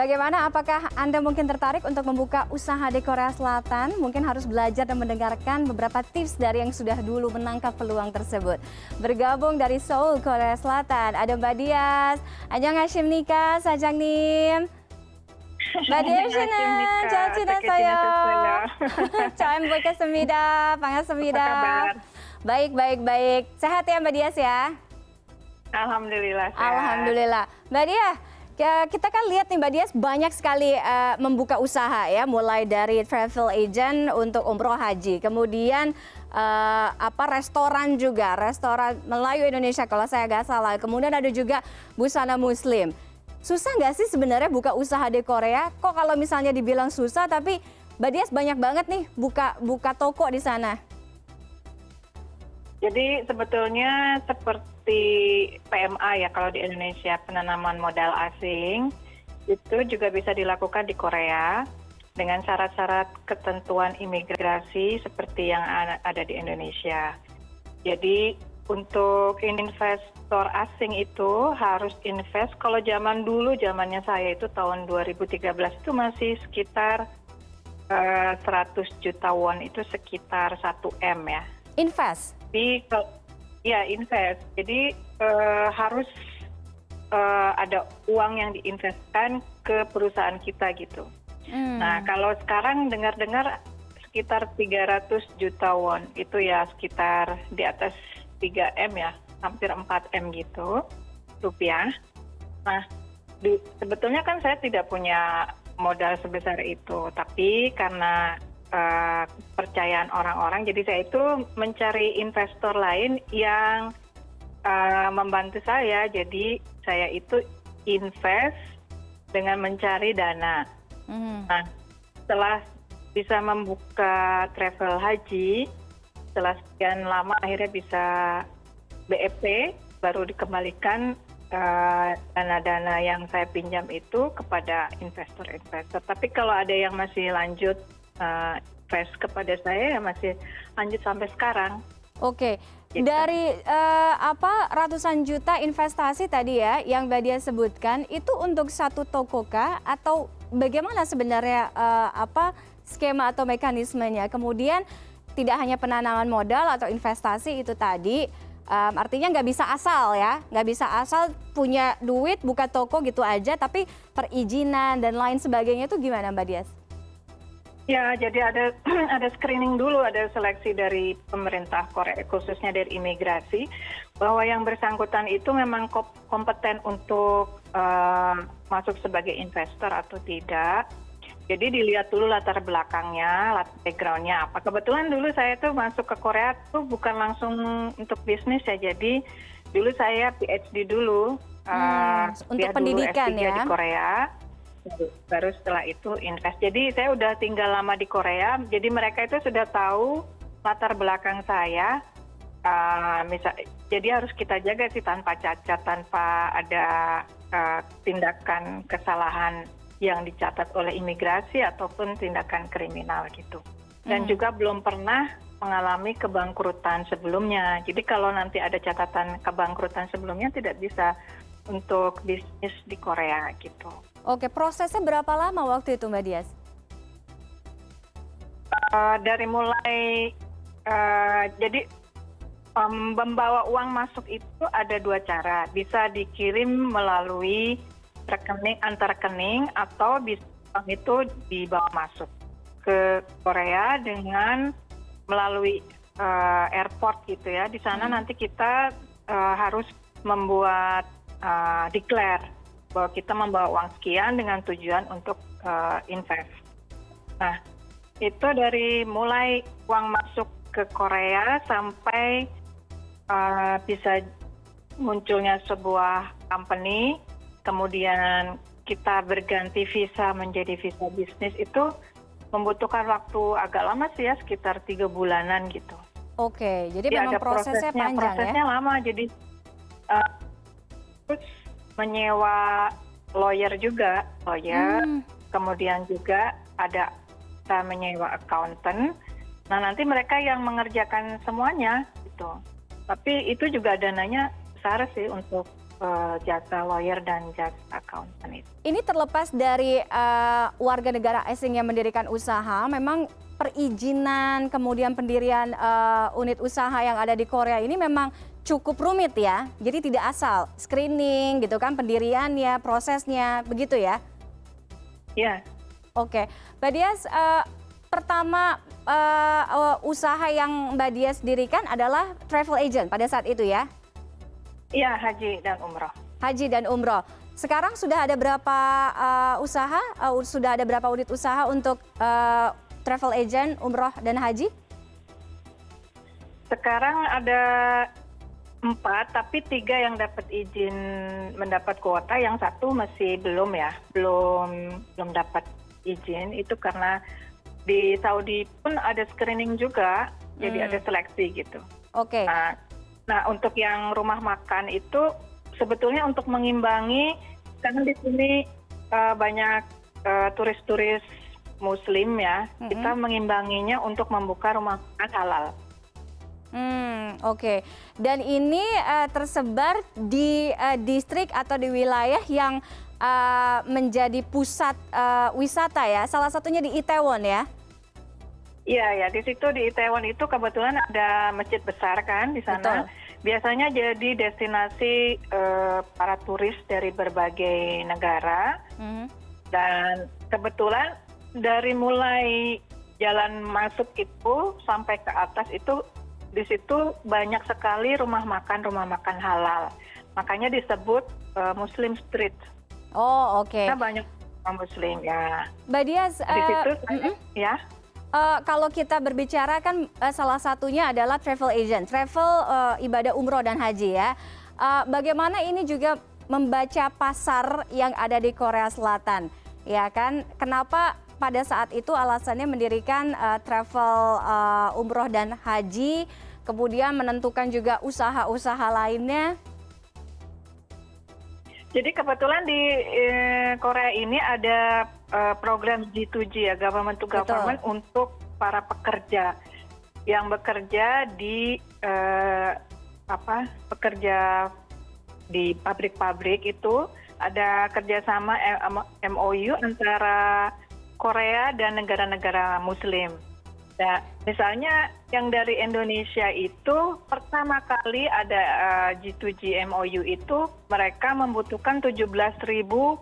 bagaimana apakah Anda mungkin tertarik untuk membuka usaha di Korea Selatan? Mungkin harus belajar dan mendengarkan beberapa tips dari yang sudah dulu menangkap peluang tersebut. Bergabung dari Seoul, Korea Selatan, ada Mbak Dias. Ajang Hashim Nika, Sajang Nim. Mbak Dias, Cina saya. Chào berkesemida, pangasemida. Baik, baik, baik. Sehat ya Mbak Dias ya? Alhamdulillah. Sehat. Alhamdulillah. Mbak Dias, kita kan lihat nih Mbak Dias banyak sekali uh, membuka usaha ya, mulai dari travel agent untuk umroh haji, kemudian uh, apa restoran juga, restoran Melayu Indonesia kalau saya nggak salah, kemudian ada juga busana Muslim. Susah nggak sih sebenarnya buka usaha di Korea? Kok kalau misalnya dibilang susah, tapi Mbak Dias banyak banget nih buka buka toko di sana. Jadi sebetulnya seperti PMA ya kalau di Indonesia penanaman modal asing itu juga bisa dilakukan di Korea dengan syarat-syarat ketentuan imigrasi seperti yang ada di Indonesia. Jadi untuk investor asing itu harus invest kalau zaman dulu zamannya saya itu tahun 2013 itu masih sekitar uh, eh, 100 juta won itu sekitar 1 M ya. Invest? Jadi ya invest. Jadi uh, harus uh, ada uang yang diinvestkan ke perusahaan kita gitu. Hmm. Nah kalau sekarang dengar-dengar sekitar 300 juta won itu ya sekitar di atas 3 m ya, hampir 4 m gitu rupiah. Nah di, sebetulnya kan saya tidak punya modal sebesar itu, tapi karena uh, kepercayaan orang-orang. Jadi saya itu mencari investor lain yang uh, membantu saya. Jadi saya itu invest dengan mencari dana. Mm. Nah, setelah bisa membuka travel haji, setelah sekian lama akhirnya bisa BEP, baru dikembalikan uh, dana-dana yang saya pinjam itu kepada investor-investor. Tapi kalau ada yang masih lanjut invest kepada saya ya masih lanjut sampai sekarang. Oke, gitu. dari uh, apa ratusan juta investasi tadi ya yang Mbak Dia sebutkan itu untuk satu toko kah atau bagaimana sebenarnya uh, apa skema atau mekanismenya? Kemudian tidak hanya penanaman modal atau investasi itu tadi, um, artinya nggak bisa asal ya, nggak bisa asal punya duit buka toko gitu aja, tapi perizinan dan lain sebagainya itu gimana Mbak Dias? Ya jadi ada ada screening dulu ada seleksi dari pemerintah korea khususnya dari imigrasi bahwa yang bersangkutan itu memang kompeten untuk uh, masuk sebagai investor atau tidak jadi dilihat dulu latar belakangnya, latar backgroundnya apa. Kebetulan dulu saya tuh masuk ke Korea tuh bukan langsung untuk bisnis ya, jadi dulu saya PhD dulu. Hmm, uh, untuk pendidikan dulu S3 ya. di Korea baru setelah itu invest. Jadi saya udah tinggal lama di korea. Jadi mereka itu sudah tahu latar belakang saya. Uh, misal jadi harus kita jaga sih tanpa cacat tanpa ada uh, tindakan kesalahan yang dicatat oleh imigrasi ataupun tindakan kriminal gitu. Dan hmm. juga belum pernah mengalami kebangkrutan sebelumnya. Jadi kalau nanti ada catatan kebangkrutan sebelumnya tidak bisa untuk bisnis di korea gitu oke prosesnya berapa lama waktu itu mbak dias? Uh, dari mulai uh, jadi um, membawa uang masuk itu ada dua cara. Bisa dikirim melalui rekening antar rekening atau bisa uang itu dibawa masuk ke Korea dengan melalui uh, airport gitu ya. Di sana hmm. nanti kita uh, harus membuat uh, declare bahwa kita membawa uang sekian dengan tujuan untuk uh, invest. Nah, itu dari mulai uang masuk ke Korea sampai uh, bisa munculnya sebuah company, kemudian kita berganti visa menjadi visa bisnis itu membutuhkan waktu agak lama sih ya, sekitar tiga bulanan gitu. Oke, jadi, jadi memang prosesnya, prosesnya panjang prosesnya ya? Prosesnya lama, jadi uh, terus menyewa lawyer juga lawyer hmm. kemudian juga ada kita menyewa accountant nah nanti mereka yang mengerjakan semuanya gitu tapi itu juga dananya besar sih untuk uh, jasa lawyer dan jasa accountant itu. Ini terlepas dari uh, warga negara asing yang mendirikan usaha, memang perizinan kemudian pendirian uh, unit usaha yang ada di Korea ini memang cukup rumit ya. Jadi tidak asal screening gitu kan pendiriannya, prosesnya, begitu ya? Iya. Oke, Mbak Dias, uh, pertama uh, usaha yang Mbak Dias dirikan adalah travel agent pada saat itu ya? Iya, haji dan umroh. Haji dan umroh. Sekarang sudah ada berapa uh, usaha? Uh, sudah ada berapa unit usaha untuk uh, travel agent, umroh dan haji? Sekarang ada empat, tapi tiga yang dapat izin mendapat kuota, yang satu masih belum ya, belum belum dapat izin. Itu karena di Saudi pun ada screening juga, hmm. jadi ada seleksi gitu. Oke. Okay. Nah, nah, untuk yang rumah makan itu sebetulnya untuk mengimbangi karena di sini uh, banyak uh, turis-turis Muslim ya, mm -hmm. kita mengimbanginya untuk membuka rumah makan halal. Hmm, oke. Okay. Dan ini uh, tersebar di uh, distrik atau di wilayah yang uh, menjadi pusat uh, wisata ya. Salah satunya di Itaewon ya. Iya ya, di situ di Itaewon itu kebetulan ada masjid besar kan di sana. Betul. Biasanya jadi destinasi uh, para turis dari berbagai negara. Mm -hmm. Dan kebetulan dari mulai jalan masuk itu sampai ke atas itu di situ banyak sekali rumah makan rumah makan halal makanya disebut uh, Muslim Street. Oh oke. Okay. Karena banyak orang Muslim ya. Mbak Dias. Uh, di situ uh, -mm. ya. Uh, kalau kita berbicara kan uh, salah satunya adalah travel agent, travel uh, ibadah umroh dan haji ya. Uh, bagaimana ini juga membaca pasar yang ada di Korea Selatan, ya kan? Kenapa pada saat itu alasannya mendirikan uh, travel uh, umroh dan haji? kemudian menentukan juga usaha-usaha lainnya? Jadi kebetulan di eh, Korea ini ada eh, program G2G ya, government to government Betul. untuk para pekerja yang bekerja di eh, apa pekerja di pabrik-pabrik itu ada kerjasama MOU antara Korea dan negara-negara Muslim. Nah, misalnya yang dari Indonesia itu pertama kali ada uh, G2G MOU itu mereka membutuhkan 17.000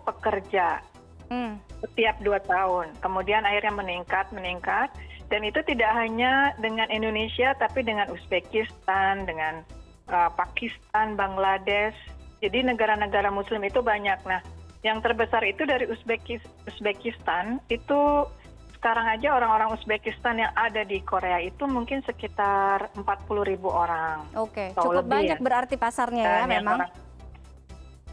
pekerja hmm. setiap dua tahun. Kemudian akhirnya meningkat, meningkat. Dan itu tidak hanya dengan Indonesia, tapi dengan Uzbekistan, dengan uh, Pakistan, Bangladesh. Jadi negara-negara Muslim itu banyak. Nah, yang terbesar itu dari Uzbekistan itu sekarang aja orang-orang Uzbekistan yang ada di Korea itu mungkin sekitar 40 ribu orang. Oke, okay. cukup banyak ya. berarti pasarnya ya, Dan ya memang.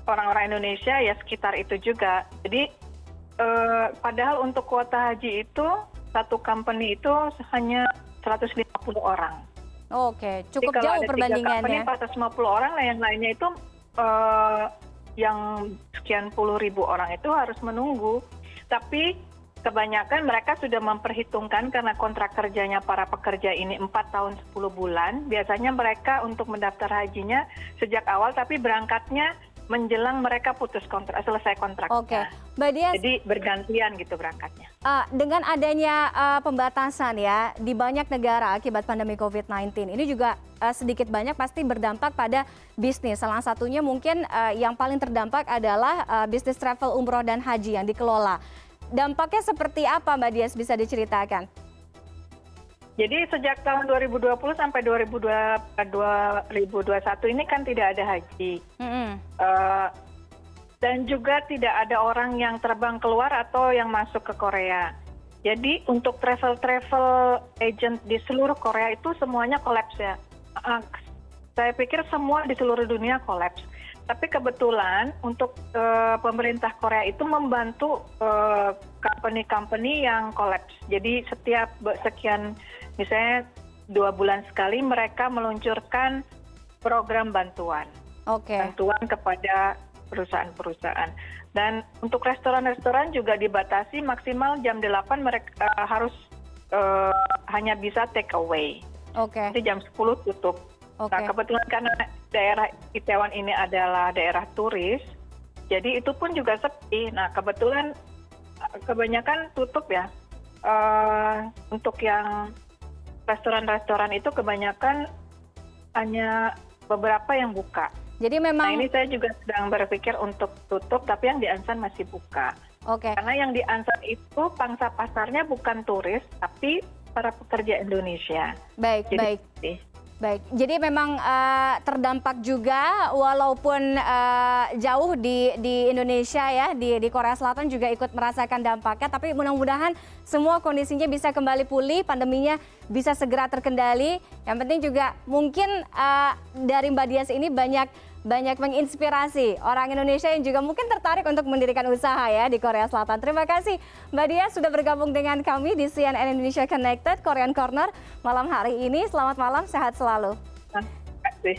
Orang-orang Indonesia ya sekitar itu juga. Jadi eh, padahal untuk kuota haji itu satu company itu hanya 150 orang. Oke, okay. cukup Jadi, jauh perbandingannya. Kalau 450 orang, nah yang lainnya itu eh, yang sekian puluh ribu orang itu harus menunggu. Tapi kebanyakan mereka sudah memperhitungkan karena kontrak kerjanya para pekerja ini empat tahun sepuluh bulan biasanya mereka untuk mendaftar hajinya sejak awal tapi berangkatnya menjelang mereka putus kontrak selesai kontraknya. Oke, Mbak Dias. Jadi bergantian gitu berangkatnya. Uh, dengan adanya uh, pembatasan ya di banyak negara akibat pandemi COVID-19 ini juga uh, sedikit banyak pasti berdampak pada bisnis. Salah satunya mungkin uh, yang paling terdampak adalah uh, bisnis travel umroh dan haji yang dikelola dampaknya seperti apa mbak dias bisa diceritakan jadi sejak tahun 2020 sampai 2021 ini kan tidak ada haji. Mm -hmm. uh, dan juga tidak ada orang yang terbang keluar atau yang masuk ke Korea. Jadi untuk travel-travel agent di seluruh Korea itu semuanya kolaps ya. Uh, saya pikir semua di seluruh dunia kolaps tapi kebetulan untuk uh, pemerintah Korea itu membantu uh, company-company yang kolaps. Jadi setiap sekian misalnya dua bulan sekali mereka meluncurkan program bantuan. Okay. Bantuan kepada perusahaan-perusahaan. Dan untuk restoran-restoran juga dibatasi maksimal jam 8 mereka uh, harus uh, hanya bisa take away. Jadi jam 10 tutup. Okay. Nah, kebetulan karena daerah Itaewon ini adalah daerah turis, jadi itu pun juga sepi. Nah kebetulan kebanyakan tutup ya. Uh, untuk yang restoran-restoran itu kebanyakan hanya beberapa yang buka. Jadi memang. Nah ini saya juga sedang berpikir untuk tutup, tapi yang di Ansan masih buka. Oke. Okay. Karena yang di Ansan itu pangsa pasarnya bukan turis, tapi para pekerja Indonesia. Baik, Jadi, baik. Baik, jadi memang uh, terdampak juga walaupun uh, jauh di di Indonesia ya di Korea Selatan juga ikut merasakan dampaknya. Tapi mudah-mudahan semua kondisinya bisa kembali pulih, pandeminya bisa segera terkendali. Yang penting juga mungkin uh, dari Mbak Dias ini banyak banyak menginspirasi orang Indonesia yang juga mungkin tertarik untuk mendirikan usaha ya di Korea Selatan. Terima kasih Mbak Dia sudah bergabung dengan kami di CNN Indonesia Connected Korean Corner malam hari ini. Selamat malam, sehat selalu. Terima kasih.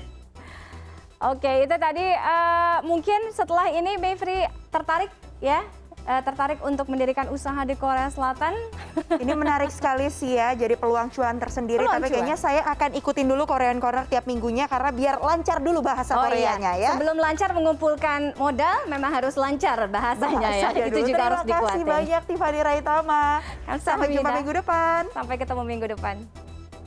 Oke, itu tadi uh, mungkin setelah ini Mayfrey tertarik ya uh, tertarik untuk mendirikan usaha di Korea Selatan. Ini menarik sekali sih ya, jadi peluang cuan tersendiri. Peluang Tapi cuan. kayaknya saya akan ikutin dulu Korean Corner tiap minggunya karena biar lancar dulu bahasa oh, iya. Koreanya iya. ya. Sebelum lancar mengumpulkan modal, memang harus lancar bahasanya ya. Itu dulu. juga Terima harus dikuatin. Terima kasih banyak Tiffany Raitama. Sampai jumpa minggu depan. Sampai ketemu minggu depan.